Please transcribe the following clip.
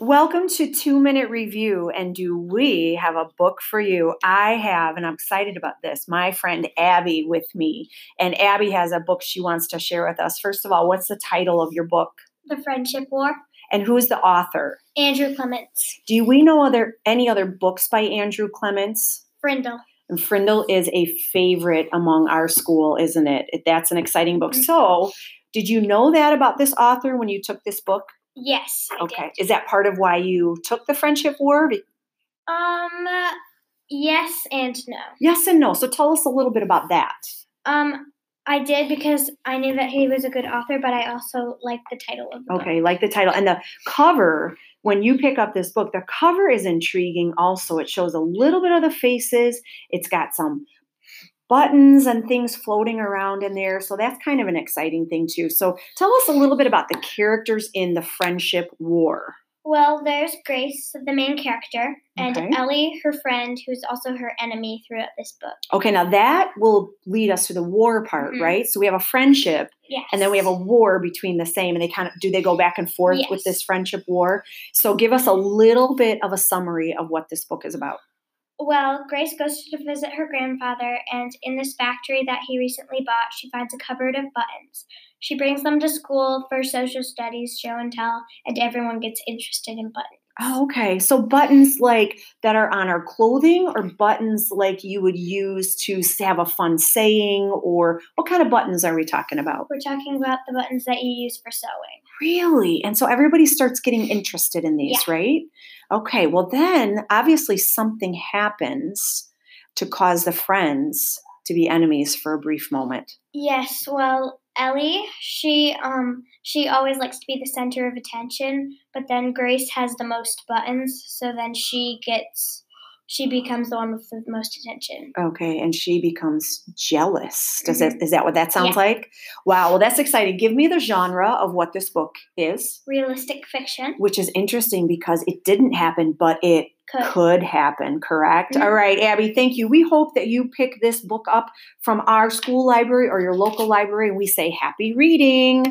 Welcome to Two Minute Review. And do we have a book for you? I have, and I'm excited about this. My friend Abby with me. And Abby has a book she wants to share with us. First of all, what's the title of your book? The Friendship War. And who's the author? Andrew Clements. Do we know other any other books by Andrew Clements? Frindle. And Frindle is a favorite among our school, isn't it? That's an exciting book. Mhm. So, did you know that about this author when you took this book? Yes. I Okay. Did. Is that part of why you took the Friendship War? Um. uh, Yes and no. Yes and no. So, tell us a little bit about that. Um. I did because I knew that he was a good author, but I also liked the title of the book. Okay, like the title. And the cover, when you pick up this book, the cover is intriguing also. It shows a little bit of the faces, it's got some buttons and things floating around in there. So that's kind of an exciting thing, too. So tell us a little bit about the characters in the Friendship War. Well, there's Grace, the main character, and Okay. Ellie, her friend, who's also her enemy throughout this book. Okay, now that will lead us to the war part, Mhm. right? So we have a friendship Yes. and then we have a war between the same and they kind of do they go back and forth with this friendship war so give us a little bit of a summary of what this book is about Well, Grace goes to visit her grandfather, and in this factory that he recently bought, she finds a cupboard of buttons. She brings them to school for social studies, show and tell, and everyone gets interested in buttons. oh, okay so buttons like that are on our clothing or buttons like you would use to have a fun saying or what kind of buttons are we talking about We're talking about the buttons that you use for sewing. Really? And so everybody starts getting interested in these right? Okay well then obviously something happens to cause the friends to be enemies for a brief moment. Yes, well, Ellie, she um she always likes to be the center of attention, but then Grace has the most buttons, so then she gets she becomes the one with the most attention. Okay, and she becomes jealous. Does it is that what that sounds Mm-hmm. Yeah. like? Wow, well that's exciting. Give me the genre of what this book is, Realistic fiction which is interesting because it didn't happen, but it could could happen, correct? Mhm. All right, Abby, thank you. We hope that you pick this book up from our school library or your local library and we say happy reading.